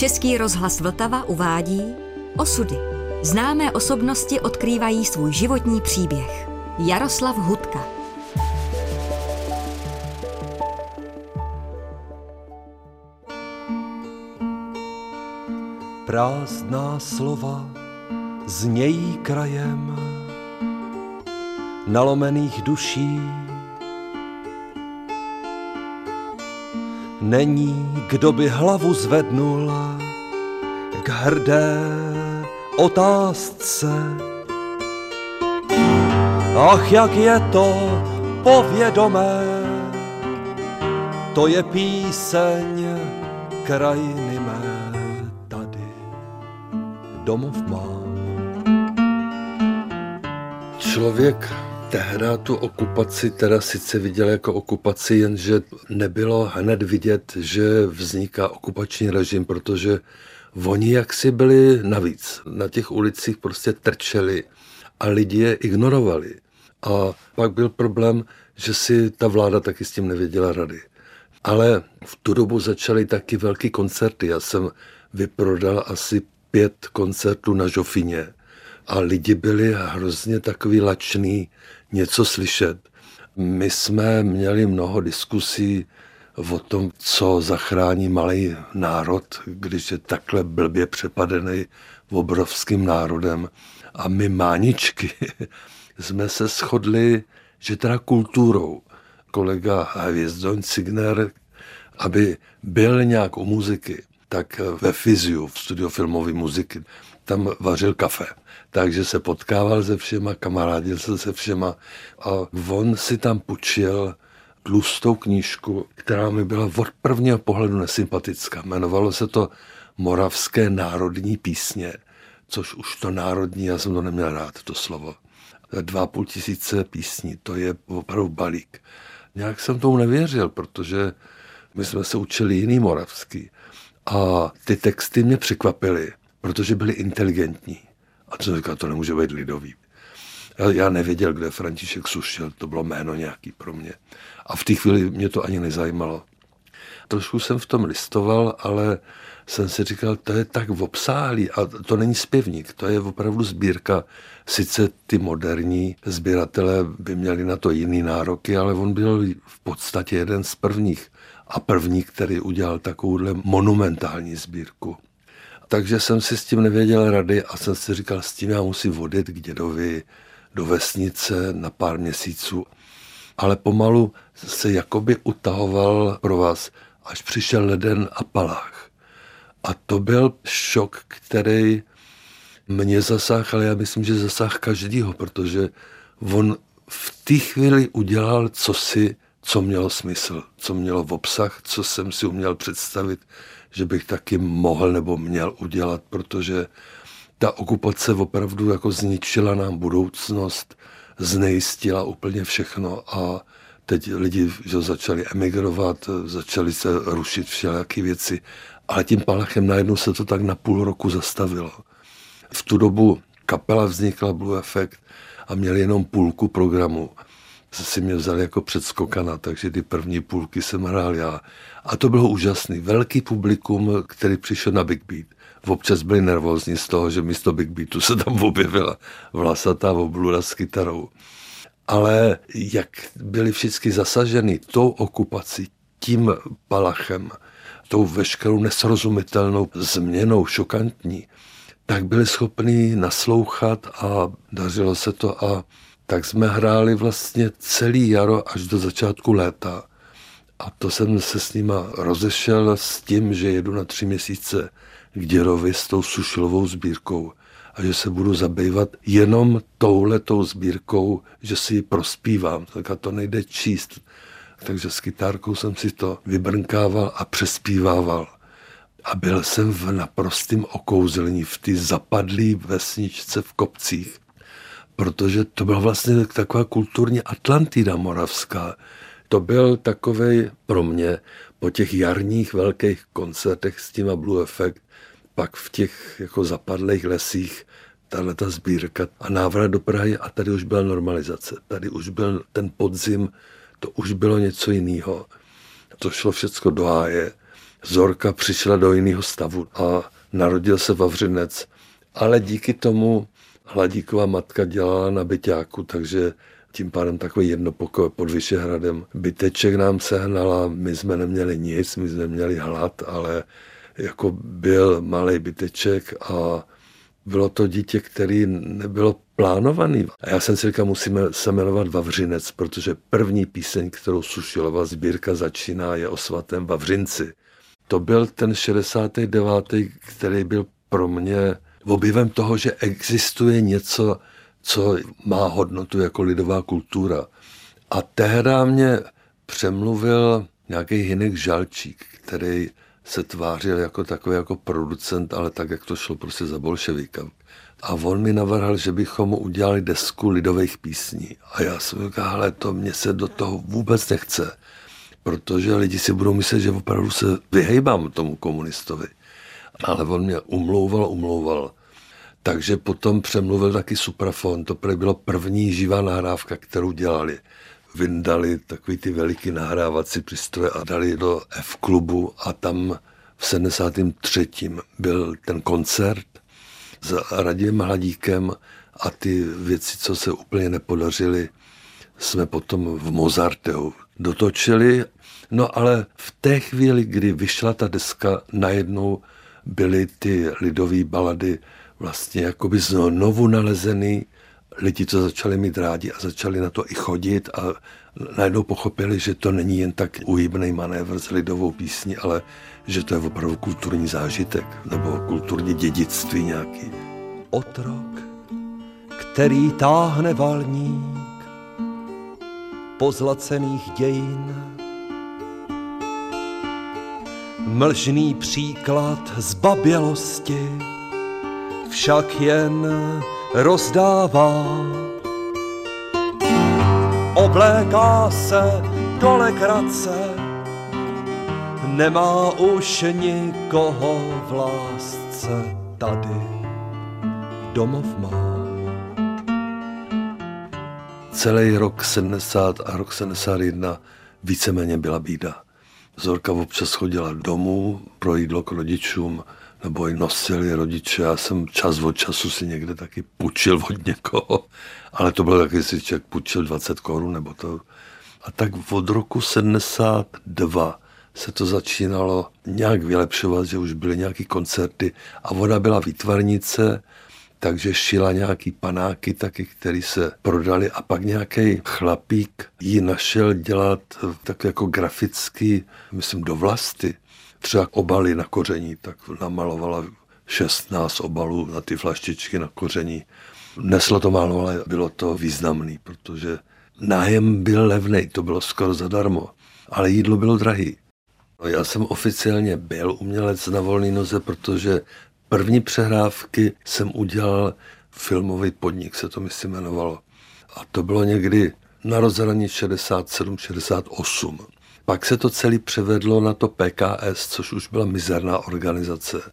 Český rozhlas Vltava uvádí Osudy. Známé osobnosti odkrývají svůj životní příběh. Jaroslav Hudka. Prázdná slova znějí krajem nalomených duší. Není, kdo by hlavu zvednul k hrdé otázce. Ach, jak je to povědomé, to je píseň krajiny mé tady, domov má. Člověk tehda tu okupaci teda sice viděl jako okupaci, jenže nebylo hned vidět, že vzniká okupační režim, protože oni jaksi byli navíc. Na těch ulicích prostě trčeli a lidi je ignorovali. A pak byl problém, že si ta vláda taky s tím nevěděla rady. Ale v tu dobu začaly taky velký koncerty. Já jsem vyprodal asi pět koncertů na Žofině a lidi byli hrozně takový lační něco slyšet. My jsme měli mnoho diskusí o tom, co zachrání malý národ, když je takhle blbě přepadený obrovským národem. A my máničky jsme se shodli, že teda kulturou. Kolega Hvězdoň Signer, aby byl nějak u muziky, tak ve Fyziu, v studiu filmové muziky, tam vařil kafe takže se potkával se všema, kamarádil se se všema a on si tam půjčil tlustou knížku, která mi byla od prvního pohledu nesympatická. Jmenovalo se to Moravské národní písně, což už to národní, já jsem to neměl rád, to slovo. Dva půl tisíce písní, to je opravdu balík. Nějak jsem tomu nevěřil, protože my jsme se učili jiný moravský. A ty texty mě překvapily, protože byly inteligentní. A co říkal, to nemůže být lidový. Já, nevěděl, kde František Sušil, to bylo jméno nějaký pro mě. A v té chvíli mě to ani nezajímalo. Trošku jsem v tom listoval, ale jsem si říkal, to je tak obsáhlý a to není zpěvník, to je opravdu sbírka. Sice ty moderní sběratelé by měli na to jiný nároky, ale on byl v podstatě jeden z prvních a první, který udělal takovouhle monumentální sbírku. Takže jsem si s tím nevěděl rady a jsem si říkal, s tím já musím odjet k dědovi do vesnice na pár měsíců. Ale pomalu se jakoby utahoval pro vás, až přišel leden a palách. A to byl šok, který mě zasáhl, ale já myslím, že zasáhl každýho, protože on v té chvíli udělal cosi, co mělo smysl, co mělo v obsah, co jsem si uměl představit, že bych taky mohl nebo měl udělat, protože ta okupace opravdu jako zničila nám budoucnost, znejistila úplně všechno a teď lidi že začali emigrovat, začali se rušit všelijaké věci, ale tím palachem najednou se to tak na půl roku zastavilo. V tu dobu kapela vznikla Blue Effect a měli jenom půlku programu si mě vzali jako předskokana, takže ty první půlky jsem hrál já. A to bylo úžasný. Velký publikum, který přišel na Big Beat. Občas byli nervózní z toho, že místo Big Beatu se tam objevila vlasatá oblura s kytarou. Ale jak byli všichni zasaženi tou okupací, tím palachem, tou veškerou nesrozumitelnou změnou, šokantní, tak byli schopni naslouchat a dařilo se to a tak jsme hráli vlastně celý jaro až do začátku léta. A to jsem se s nima rozešel s tím, že jedu na tři měsíce k Děrovi s tou sušilovou sbírkou a že se budu zabývat jenom touhletou sbírkou, že si ji prospívám. Tak a to nejde číst. Takže s kytárkou jsem si to vybrnkával a přespívával. A byl jsem v naprostém okouzlení v té zapadlé vesničce v kopcích protože to byla vlastně taková kulturní Atlantida moravská. To byl takový pro mě po těch jarních velkých koncertech s tím a Blue Effect, pak v těch jako zapadlých lesích, tahle ta sbírka a návrat do Prahy a tady už byla normalizace. Tady už byl ten podzim, to už bylo něco jiného. To šlo všechno do háje Zorka přišla do jiného stavu a narodil se Vavřinec. Ale díky tomu Hladíková matka dělala na byťáku, takže tím pádem takový jednopokoj pod Vyšehradem. Byteček nám sehnala, my jsme neměli nic, my jsme měli hlad, ale jako byl malý byteček a bylo to dítě, který nebylo plánovaný. A já jsem si říkal, musíme se jmenovat Vavřinec, protože první píseň, kterou Sušilova sbírka začíná, je o svatém Vavřinci. To byl ten 69., který byl pro mě objevem toho, že existuje něco, co má hodnotu jako lidová kultura. A tehdy mě přemluvil nějaký Hinek Žalčík, který se tvářil jako takový jako producent, ale tak, jak to šlo prostě za bolševika. A on mi navrhl, že bychom mu udělali desku lidových písní. A já jsem říkal, ale to mě se do toho vůbec nechce, protože lidi si budou myslet, že opravdu se vyhejbám tomu komunistovi. Ale on mě umlouval, umlouval. Takže potom přemluvil taky Suprafon. To bylo první živá nahrávka, kterou dělali. Vyndali takový ty veliký nahrávací přístroje a dali do F-klubu a tam v 73. byl ten koncert s Radiem Hladíkem a ty věci, co se úplně nepodařily, jsme potom v Mozarteu dotočili. No ale v té chvíli, kdy vyšla ta deska, najednou byly ty lidové balady vlastně jakoby znovu nalezený, lidi to začali mít rádi a začali na to i chodit a najednou pochopili, že to není jen tak uhybný manévr s lidovou písní, ale že to je opravdu kulturní zážitek nebo kulturní dědictví nějaký. Otrok, který táhne valník pozlacených dějin, mlžný příklad zbabělosti, však jen rozdává. Obléká se do legrace, nemá už nikoho v lásce tady. Domov má. Celý rok 70 a rok 71 víceméně byla bída. Zorka občas chodila domů pro jídlo k rodičům, nebo i nosili rodiče. Já jsem čas od času si někde taky půjčil od někoho, ale to bylo taky, si člověk půjčil 20 korun nebo to. A tak od roku 72 se to začínalo nějak vylepšovat, že už byly nějaké koncerty a ona byla výtvarnice, takže šila nějaký panáky taky, který se prodali a pak nějaký chlapík ji našel dělat tak jako graficky, myslím, do vlasti třeba obaly na koření, tak namalovala 16 obalů na ty flaštičky na koření. Neslo to málo, ale bylo to významný, protože nájem byl levný, to bylo skoro zadarmo, ale jídlo bylo drahý. Já jsem oficiálně byl umělec na volné noze, protože první přehrávky jsem udělal filmový podnik, se to myslím jmenovalo. A to bylo někdy na rozhraní 67-68. Pak se to celé převedlo na to PKS, což už byla mizerná organizace.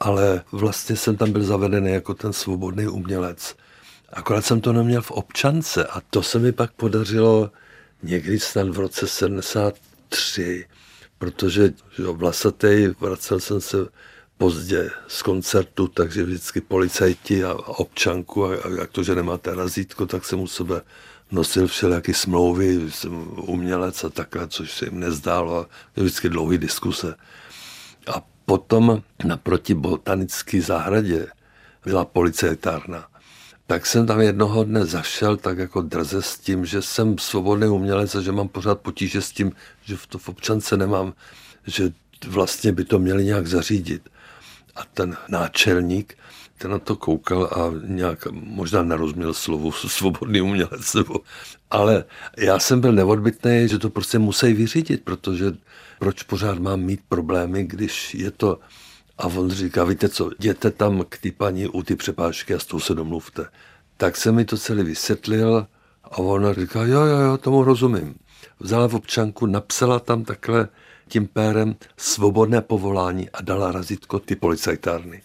Ale vlastně jsem tam byl zavedený jako ten svobodný umělec. Akorát jsem to neměl v občance a to se mi pak podařilo někdy snad v roce 73, protože jo, vlasatej, vracel jsem se pozdě z koncertu, takže vždycky policajti a občanku a, a jak to, že nemáte razítko, tak jsem u sebe nosil všelijaké smlouvy, jsem umělec a takhle, což se jim nezdálo. Vždycky dlouhý diskuse. A potom naproti botanické zahradě byla policajtárna. Tak jsem tam jednoho dne zašel tak jako drze s tím, že jsem svobodný umělec a že mám pořád potíže s tím, že v to v občance nemám, že vlastně by to měli nějak zařídit. A ten náčelník ten na to koukal a nějak možná nerozuměl slovu svobodný umělec, nebo, ale já jsem byl neodbitný, že to prostě musí vyřídit, protože proč pořád mám mít problémy, když je to a on říká, víte co, jděte tam k té paní u ty přepážky a s tou se domluvte. Tak se mi to celý vysvětlil a ona říká, jo, jo, jo, tomu rozumím. Vzala v občanku, napsala tam takhle tím pérem svobodné povolání a dala razítko ty policajtárny.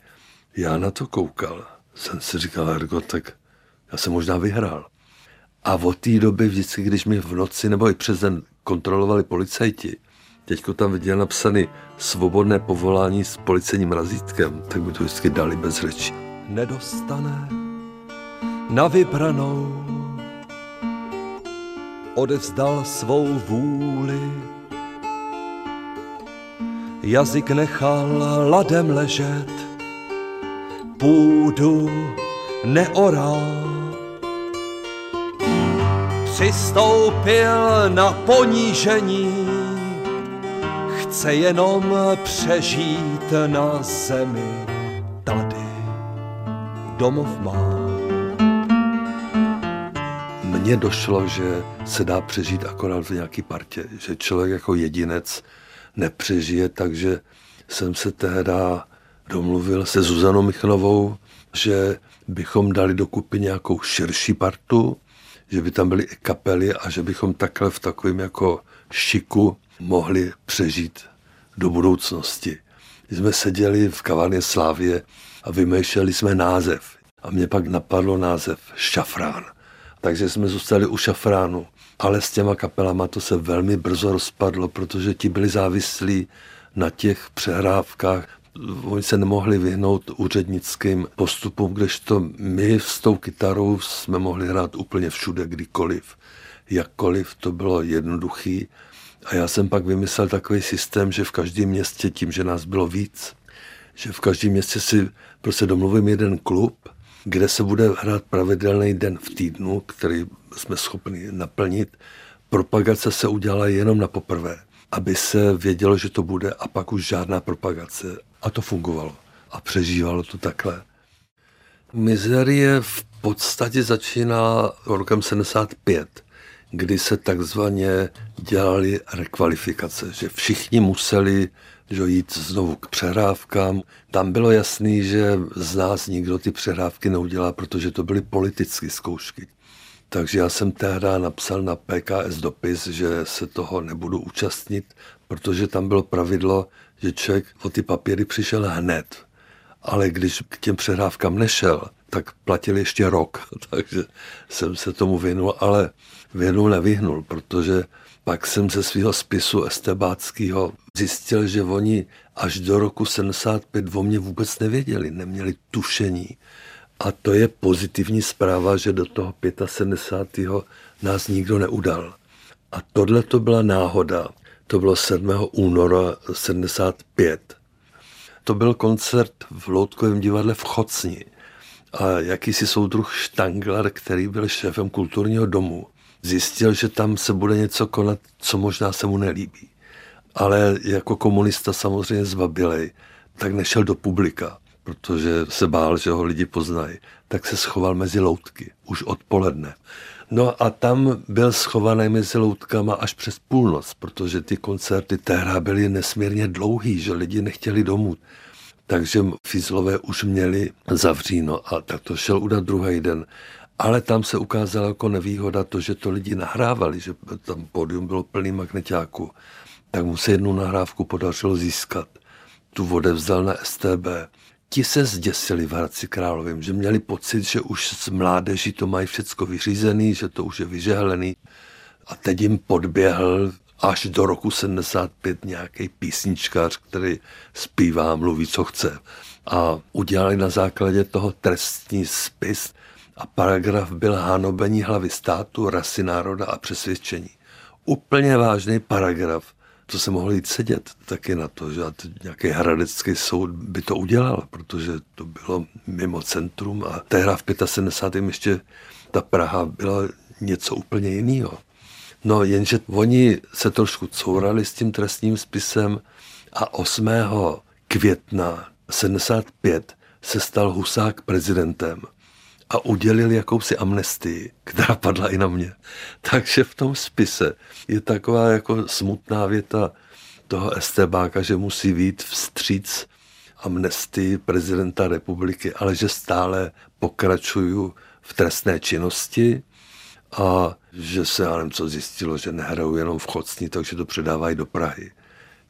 Já na to koukal, jsem si říkal, Ergo, tak já jsem možná vyhrál. A od té doby vždycky, když mi v noci nebo i přes den kontrolovali policajti, teďko tam viděl napsaný svobodné povolání s policejním razítkem, tak by to vždycky dali bez řeči. Nedostane na vybranou odevzdal svou vůli. Jazyk nechal ladem ležet, půdu neorál. Přistoupil na ponížení, chce jenom přežít na zemi. Tady domov má mně došlo, že se dá přežít akorát v nějaký partě, že člověk jako jedinec nepřežije, takže jsem se tehda domluvil se Zuzanou Michnovou, že bychom dali dokupy nějakou širší partu, že by tam byly i kapely a že bychom takhle v takovém jako šiku mohli přežít do budoucnosti. My jsme seděli v kavárně Slávě a vymýšleli jsme název. A mě pak napadlo název Šafrán takže jsme zůstali u šafránu. Ale s těma kapelama to se velmi brzo rozpadlo, protože ti byli závislí na těch přehrávkách. Oni se nemohli vyhnout úřednickým postupům, kdežto my s tou kytarou jsme mohli hrát úplně všude, kdykoliv. Jakkoliv to bylo jednoduchý. A já jsem pak vymyslel takový systém, že v každém městě, tím, že nás bylo víc, že v každém městě si prostě domluvím jeden klub kde se bude hrát pravidelný den v týdnu, který jsme schopni naplnit. Propagace se udělala jenom na poprvé, aby se vědělo, že to bude a pak už žádná propagace. A to fungovalo. A přežívalo to takhle. Mizerie v podstatě začíná rokem 75, kdy se takzvaně dělali rekvalifikace, že všichni museli že jít znovu k přehrávkám. Tam bylo jasný, že z nás nikdo ty přehrávky neudělá, protože to byly politické zkoušky. Takže já jsem tehdy napsal na PKS dopis, že se toho nebudu účastnit, protože tam bylo pravidlo, že člověk o ty papíry přišel hned. Ale když k těm přehrávkám nešel, tak platil ještě rok. Takže jsem se tomu věnul, ale věnul nevyhnul, protože pak jsem ze svého spisu estebáckého zjistil, že oni až do roku 75 o mě vůbec nevěděli, neměli tušení. A to je pozitivní zpráva, že do toho 75. nás nikdo neudal. A tohle to byla náhoda. To bylo 7. února 75. To byl koncert v Loutkovém divadle v Chocni. A jakýsi soudruh Štangler, který byl šéfem kulturního domu, zjistil, že tam se bude něco konat, co možná se mu nelíbí. Ale jako komunista samozřejmě zvabilej, tak nešel do publika, protože se bál, že ho lidi poznají. Tak se schoval mezi loutky, už odpoledne. No a tam byl schovaný mezi loutkama až přes půlnoc, protože ty koncerty tehdy byly nesmírně dlouhý, že lidi nechtěli domů. Takže fízlové už měli zavříno a tak to šel udat druhý den. Ale tam se ukázalo jako nevýhoda to, že to lidi nahrávali, že tam pódium bylo plný magnetáků. Tak mu se jednu nahrávku podařilo získat. Tu vode vzal na STB. Ti se zděsili v Hradci Královým, že měli pocit, že už z mládeží to mají všecko vyřízený, že to už je vyžehlený. A teď jim podběhl až do roku 75 nějaký písničkář, který zpívá, mluví, co chce. A udělali na základě toho trestní spis, a paragraf byl hanobení hlavy státu, rasy, národa a přesvědčení. Úplně vážný paragraf. To se mohlo jít sedět taky na to, že nějaký hradecký soud by to udělal, protože to bylo mimo centrum a tehdy v 75. ještě ta Praha byla něco úplně jiného. No jenže oni se trošku courali s tím trestním spisem a 8. května 75 se stal Husák prezidentem a udělil jakousi amnestii, která padla i na mě. Takže v tom spise je taková jako smutná věta toho estebáka, že musí být vstříc amnestii prezidenta republiky, ale že stále pokračuju v trestné činnosti a že se, já nevím, co zjistilo, že nehrajou jenom v Chocni, takže to předávají do Prahy.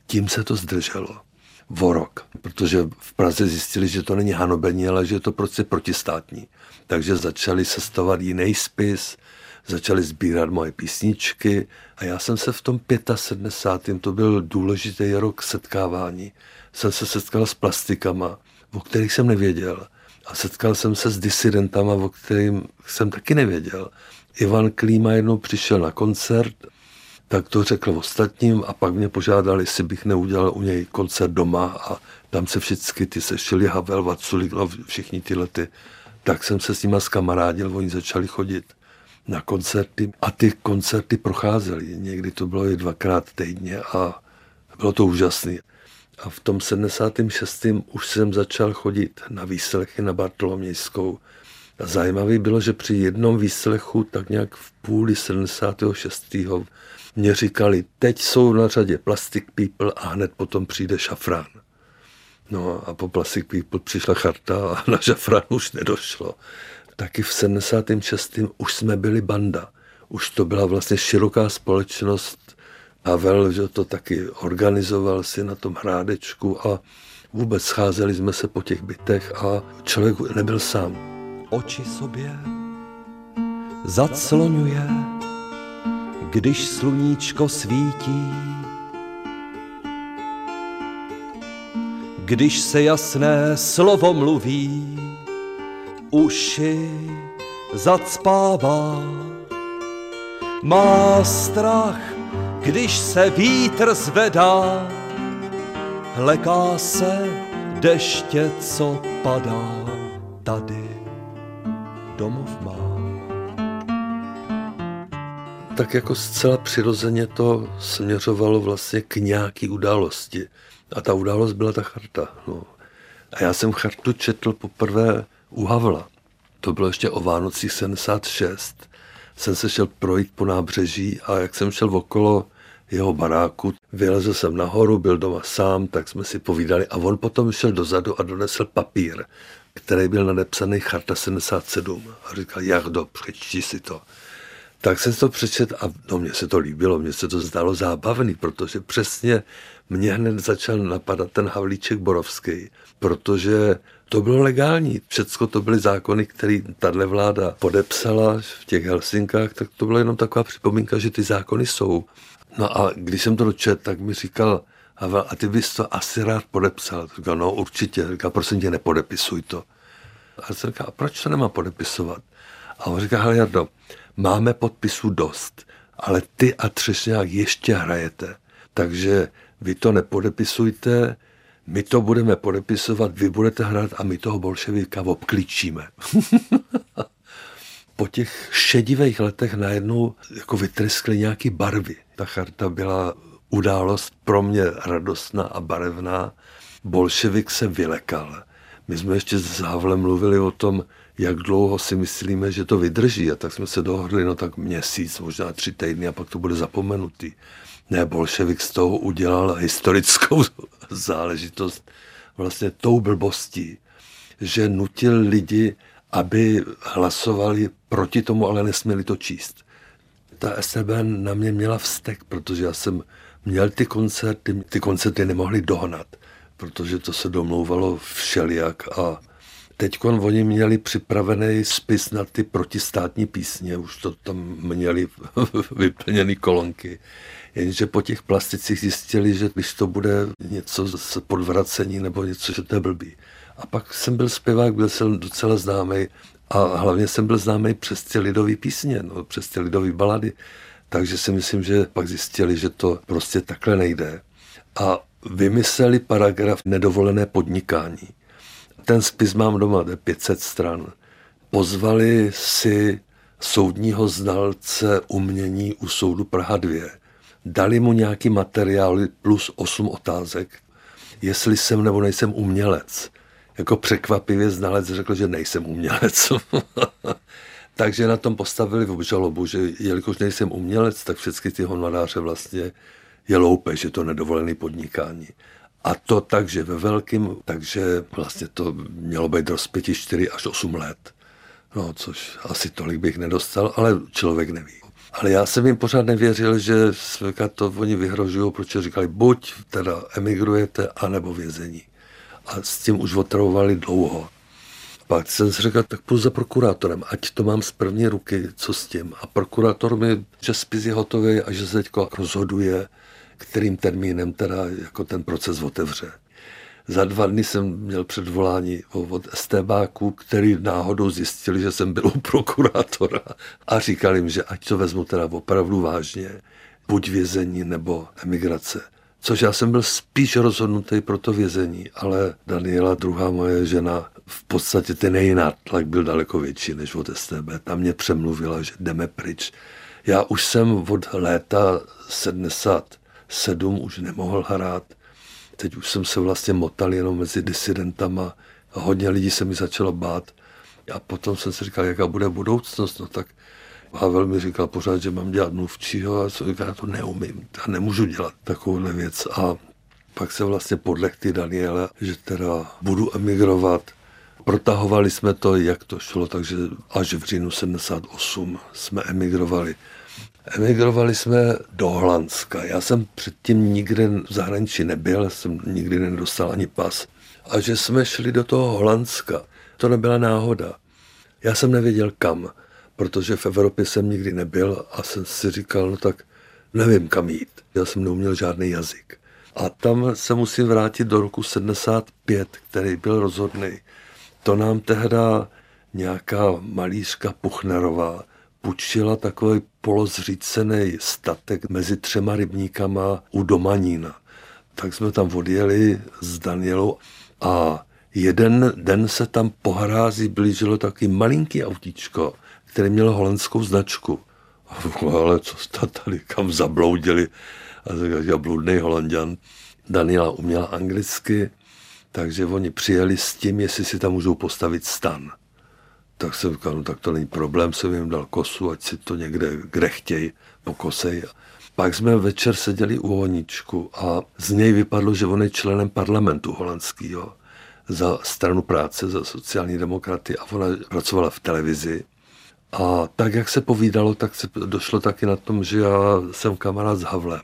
Tím se to zdrželo o rok, protože v Praze zjistili, že to není hanobení, ale že je to prostě protistátní takže začali sestavovat jiný spis, začali sbírat moje písničky a já jsem se v tom 75. to byl důležitý rok setkávání, jsem se setkal s plastikama, o kterých jsem nevěděl. A setkal jsem se s disidentama, o kterých jsem taky nevěděl. Ivan Klíma jednou přišel na koncert, tak to řekl ostatním a pak mě požádal, jestli bych neudělal u něj koncert doma a tam se všichni ty sešili, Havel, Vaculik, no, všichni ty. Tak jsem se s nima zkamarádil, oni začali chodit na koncerty a ty koncerty procházely. Někdy to bylo i dvakrát týdně a bylo to úžasné. A v tom 76. už jsem začal chodit na výslechy na Bartolomějskou. A zajímavé bylo, že při jednom výslechu, tak nějak v půli 76. mě říkali, teď jsou na řadě Plastic People a hned potom přijde šafrán. No a po Plastic People přišla charta a na šafrán už nedošlo. Taky v 76. už jsme byli banda. Už to byla vlastně široká společnost Pavel, že to taky organizoval si na tom hrádečku a vůbec scházeli jsme se po těch bytech a člověk nebyl sám. Oči sobě zacloňuje, když sluníčko svítí. Když se jasné slovo mluví, uši zacpává. Má strach když se vítr zvedá, hleká se deště, co padá tady domov má. Tak jako zcela přirozeně to směřovalo vlastně k nějaký události. A ta událost byla ta charta. No. A já jsem chartu četl poprvé u Havla. To bylo ještě o Vánocích 76. Jsem se šel projít po nábřeží a jak jsem šel okolo jeho baráku. Vylezl jsem nahoru, byl doma sám, tak jsme si povídali a on potom šel dozadu a donesl papír, který byl nadepsaný Charta 77 a říkal, jak do, přečti si to. Tak jsem to přečet a no, mně se to líbilo, mně se to zdálo zábavný, protože přesně mě hned začal napadat ten Havlíček Borovský, protože to bylo legální. Všecko to byly zákony, které tahle vláda podepsala v těch Helsinkách, tak to byla jenom taková připomínka, že ty zákony jsou. No a když jsem to dočet, tak mi říkal, a ty bys to asi rád podepsal. Říkal, no určitě. Říkal, prosím tě, nepodepisuj to. A jsem říkal, a proč to nemá podepisovat? A on říká, hele Jardo, máme podpisů dost, ale ty a Třešňák ještě hrajete. Takže vy to nepodepisujte, my to budeme podepisovat, vy budete hrát a my toho bolševika obklíčíme. po těch šedivých letech najednou jako vytryskly nějaký barvy. Ta charta byla událost pro mě radostná a barevná. Bolševik se vylekal. My jsme ještě s Havlem mluvili o tom, jak dlouho si myslíme, že to vydrží. A tak jsme se dohodli, no tak měsíc, možná tři týdny a pak to bude zapomenutý. Ne, bolševik z toho udělal historickou záležitost vlastně tou blbostí, že nutil lidi, aby hlasovali proti tomu, ale nesměli to číst. Ta STB na mě měla vztek, protože já jsem měl ty koncerty, ty koncerty nemohli dohnat, protože to se domlouvalo všelijak a teď oni měli připravený spis na ty protistátní písně, už to tam měli vyplněny kolonky. Jenže po těch plasticích zjistili, že když to bude něco z podvracení nebo něco, že to je blbý. A pak jsem byl zpěvák, byl jsem docela známý a hlavně jsem byl známý přes ty lidové písně, no, přes ty lidové balady. Takže si myslím, že pak zjistili, že to prostě takhle nejde. A vymysleli paragraf nedovolené podnikání. Ten spis mám doma, to je 500 stran. Pozvali si soudního znalce umění u soudu Praha 2. Dali mu nějaký materiál plus 8 otázek, jestli jsem nebo nejsem umělec jako překvapivě znalec řekl, že nejsem umělec. Takže na tom postavili v obžalobu, že jelikož nejsem umělec, tak všechny ty honoráře vlastně je loupe, že to nedovolený podnikání. A to takže ve velkým, takže vlastně to mělo být rozpětí 4 až 8 let. No, což asi tolik bych nedostal, ale člověk neví. Ale já jsem jim pořád nevěřil, že to oni vyhrožují, protože říkali, buď teda emigrujete, anebo vězení a s tím už otravovali dlouho. Pak jsem si řekl, tak půjdu za prokurátorem, ať to mám z první ruky, co s tím. A prokurátor mi, že spis je hotový a že se teď rozhoduje, kterým termínem teda jako ten proces otevře. Za dva dny jsem měl předvolání od STBáků, který náhodou zjistili, že jsem byl u prokurátora a říkali jim, že ať to vezmu teda opravdu vážně, buď vězení nebo emigrace. Což já jsem byl spíš rozhodnutý pro to vězení, ale Daniela, druhá moje žena, v podstatě ten její nátlak byl daleko větší než od STB. Tam mě přemluvila, že jdeme pryč. Já už jsem od léta 77 už nemohl hrát. Teď už jsem se vlastně motal jenom mezi disidentama. Hodně lidí se mi začalo bát. A potom jsem si říkal, jaká bude budoucnost. No tak Havel mi říkal pořád, že mám dělat mluvčího a co já to neumím, já nemůžu dělat takovouhle věc. A pak se vlastně podleh ty Daniele, že teda budu emigrovat. Protahovali jsme to, jak to šlo, takže až v říjnu 78 jsme emigrovali. Emigrovali jsme do Holandska. Já jsem předtím nikde v zahraničí nebyl, jsem nikdy nedostal ani pas. A že jsme šli do toho Holandska, to nebyla náhoda. Já jsem nevěděl kam protože v Evropě jsem nikdy nebyl a jsem si říkal, no tak nevím kam jít. Já jsem neuměl žádný jazyk. A tam se musím vrátit do roku 75, který byl rozhodný. To nám tehda nějaká malířka Puchnerová půjčila takový polozřícený statek mezi třema rybníkama u Domanína. Tak jsme tam odjeli s Danielou a jeden den se tam po hrází blížilo taky malinký autíčko který měl holandskou značku. Ale co jste tady kam zabloudili? A říkal, bludný holanděn. Daniela uměla anglicky, takže oni přijeli s tím, jestli si tam můžou postavit stan. Tak jsem říkal, no tak to není problém, jsem jim dal kosu, ať si to někde, kde chtějí, pokosej. Pak jsme večer seděli u Honičku a z něj vypadlo, že on je členem parlamentu holandského za stranu práce, za sociální demokraty a ona pracovala v televizi a tak, jak se povídalo, tak se došlo taky na tom, že já jsem kamarád s Havlem.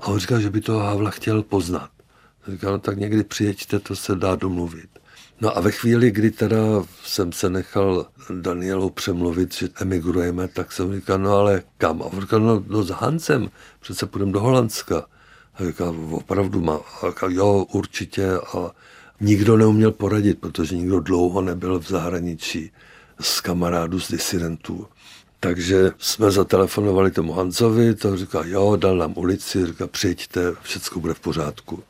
A on říkal, že by toho Havla chtěl poznat. Říkal, no tak někdy přijeďte, to se dá domluvit. No a ve chvíli, kdy teda jsem se nechal Danielou přemluvit, že emigrujeme, tak jsem říkal, no ale kam? A on říkal, no, no s Hancem, přece půjdeme do Holandska. A říkal, opravdu má. A říkal, jo, určitě. A nikdo neuměl poradit, protože nikdo dlouho nebyl v zahraničí z kamarádů, z disidentů. Takže jsme zatelefonovali tomu Hancovi, to říká, jo, dal nám ulici, říká, přijďte, všechno bude v pořádku.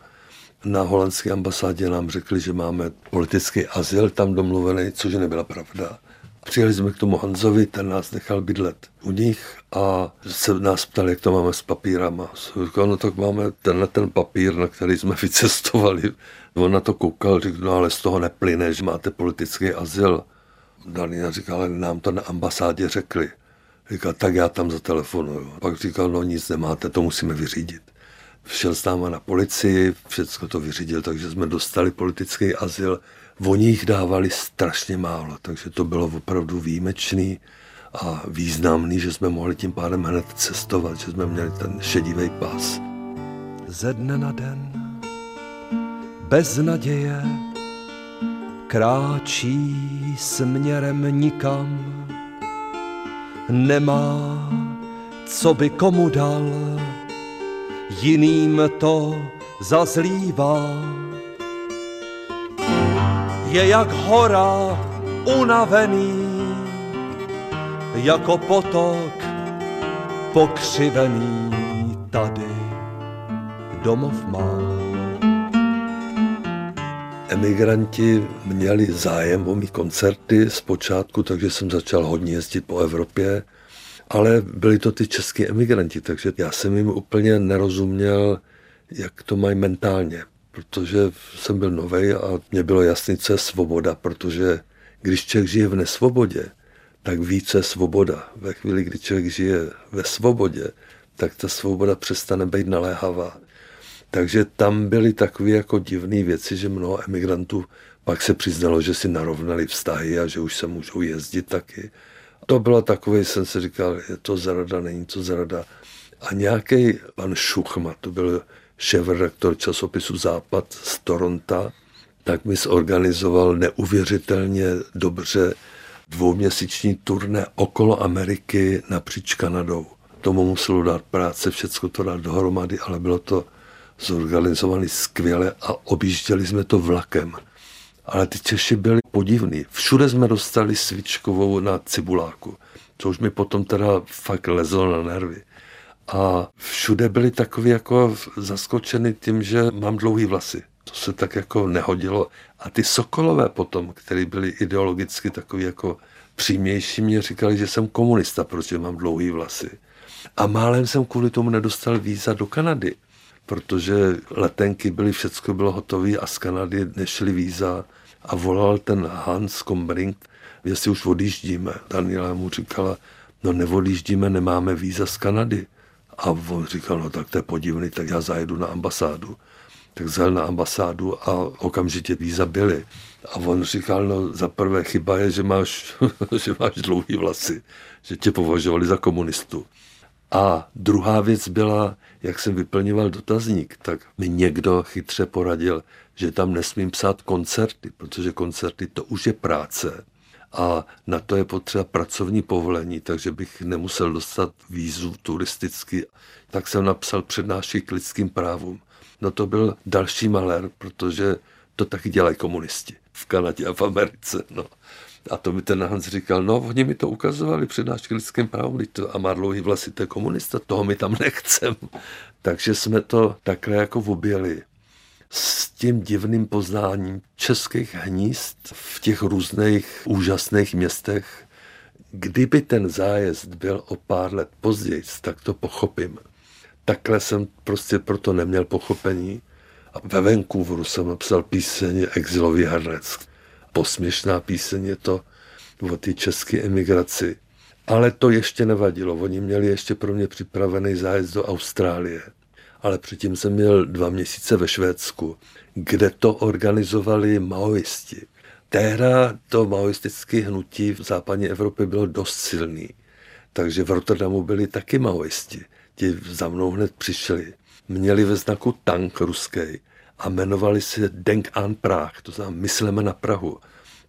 Na holandské ambasádě nám řekli, že máme politický azyl tam domluvený, což nebyla pravda. Přijeli jsme k tomu Hanzovi, ten nás nechal bydlet u nich a se nás ptali, jak to máme s papírama. Říkal, no tak máme tenhle ten papír, na který jsme vycestovali. On na to koukal, řekl, no ale z toho neplyne, že máte politický azyl. Říkal, ale nám to na ambasádě řekli. Říkal, tak já tam zatelefonuju. Pak říkal, no nic nemáte, to musíme vyřídit. Všel s náma na policii, všechno to vyřídil, takže jsme dostali politický azyl. Oni jich dávali strašně málo, takže to bylo opravdu výjimečný a významný, že jsme mohli tím pádem hned cestovat, že jsme měli ten šedivý pás. Ze dne na den, bez naděje, kráčí směrem nikam. Nemá, co by komu dal, jiným to zazlívá. Je jak hora unavený, jako potok pokřivený tady domov má emigranti měli zájem o mý koncerty zpočátku, takže jsem začal hodně jezdit po Evropě, ale byli to ty český emigranti, takže já jsem jim úplně nerozuměl, jak to mají mentálně, protože jsem byl nový a mě bylo jasný, co je svoboda, protože když člověk žije v nesvobodě, tak více svoboda. Ve chvíli, kdy člověk žije ve svobodě, tak ta svoboda přestane být naléhavá. Takže tam byly takové jako divné věci, že mnoho emigrantů pak se přiznalo, že si narovnali vztahy a že už se můžou jezdit taky. To bylo takové, jsem si říkal, je to zrada, není to zrada. A nějaký pan Šuchma, to byl šéf redaktor časopisu Západ z Toronto, tak mi zorganizoval neuvěřitelně dobře dvouměsíční turné okolo Ameriky napříč Kanadou. Tomu muselo dát práce, všechno to dát dohromady, ale bylo to zorganizované skvěle a objížděli jsme to vlakem. Ale ty Češi byli podivní. Všude jsme dostali svíčkovou na cibuláku, což mi potom teda fakt lezlo na nervy. A všude byli takový jako zaskočeni tím, že mám dlouhý vlasy. To se tak jako nehodilo. A ty Sokolové potom, který byli ideologicky takový jako přímější, mě říkali, že jsem komunista, protože mám dlouhý vlasy. A málem jsem kvůli tomu nedostal víza do Kanady, protože letenky byly, všechno bylo hotové a z Kanady nešly víza a volal ten Hans Kombrink, jestli už odjíždíme. Daniela mu říkala, no neodjíždíme, nemáme víza z Kanady. A on říkal, no tak to je podivný, tak já zajedu na ambasádu. Tak zajel na ambasádu a okamžitě víza byly. A on říkal, no za prvé chyba je, že máš, že máš dlouhý vlasy, že tě považovali za komunistu. A druhá věc byla, jak jsem vyplňoval dotazník, tak mi někdo chytře poradil, že tam nesmím psát koncerty, protože koncerty to už je práce a na to je potřeba pracovní povolení, takže bych nemusel dostat vízu turisticky. Tak jsem napsal přednášky k lidským právům. No to byl další malér, protože to taky dělají komunisti v Kanadě a v Americe. No. A to mi ten Hans říkal, no oni mi to ukazovali přednášky lidským právům, a má dlouhý vlasy, to je komunista, toho mi tam nechcem. Takže jsme to takhle jako objeli s tím divným poznáním českých hnízd v těch různých úžasných městech. Kdyby ten zájezd byl o pár let později, tak to pochopím. Takhle jsem prostě proto neměl pochopení. A ve Vancouveru jsem napsal píseň Exilový herec. Posměšná píseň je to o té české emigraci. Ale to ještě nevadilo. Oni měli ještě pro mě připravený zájezd do Austrálie ale předtím jsem měl dva měsíce ve Švédsku, kde to organizovali maoisti. Tehda to maoistické hnutí v západní Evropě bylo dost silný, takže v Rotterdamu byli taky maoisti. Ti za mnou hned přišli. Měli ve znaku tank ruský a jmenovali se Denk an Prah, to znamená myslíme na Prahu,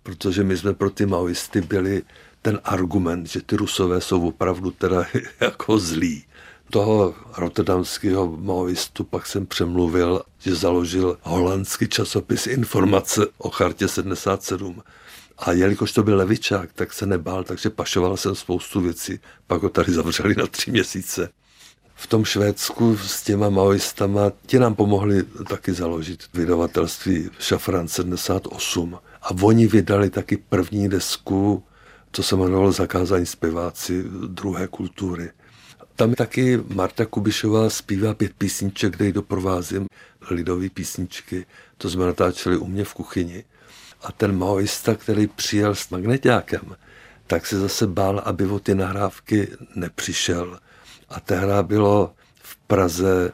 protože my jsme pro ty maoisty byli ten argument, že ty rusové jsou opravdu teda jako zlí toho rotterdamského maoistu pak jsem přemluvil, že založil holandský časopis Informace o chartě 77. A jelikož to byl levičák, tak se nebál, takže pašoval jsem spoustu věcí. Pak ho tady zavřeli na tři měsíce. V tom Švédsku s těma maoistama, ti nám pomohli taky založit vydavatelství Šafran 78. A oni vydali taky první desku, co se jmenovalo Zakázání zpěváci druhé kultury. Tam taky Marta Kubišová zpívá pět písniček, kde ji doprovázím lidové písničky. To jsme natáčeli u mě v kuchyni. A ten maoista, který přijel s magnetákem, tak se zase bál, aby o ty nahrávky nepřišel. A tehdy bylo v Praze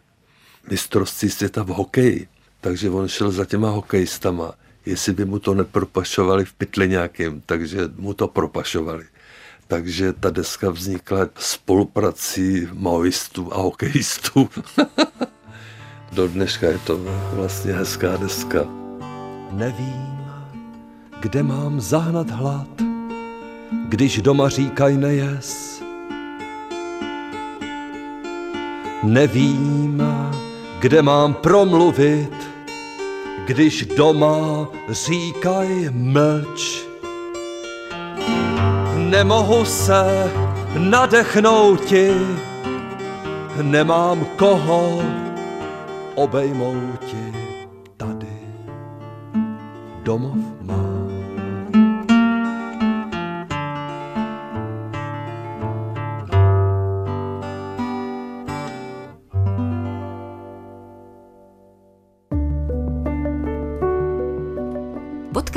mistrovství světa v hokeji. Takže on šel za těma hokejistama, jestli by mu to nepropašovali v pytli nějakým, takže mu to propašovali. Takže ta deska vznikla spoluprací maoistů a hokejistů. Do dneška je to vlastně hezká deska. Nevím, kde mám zahnat hlad, když doma říkaj nejes. Nevím, kde mám promluvit, když doma říkaj mlč. Nemohu se nadechnouti, nemám koho obejmouti tady domov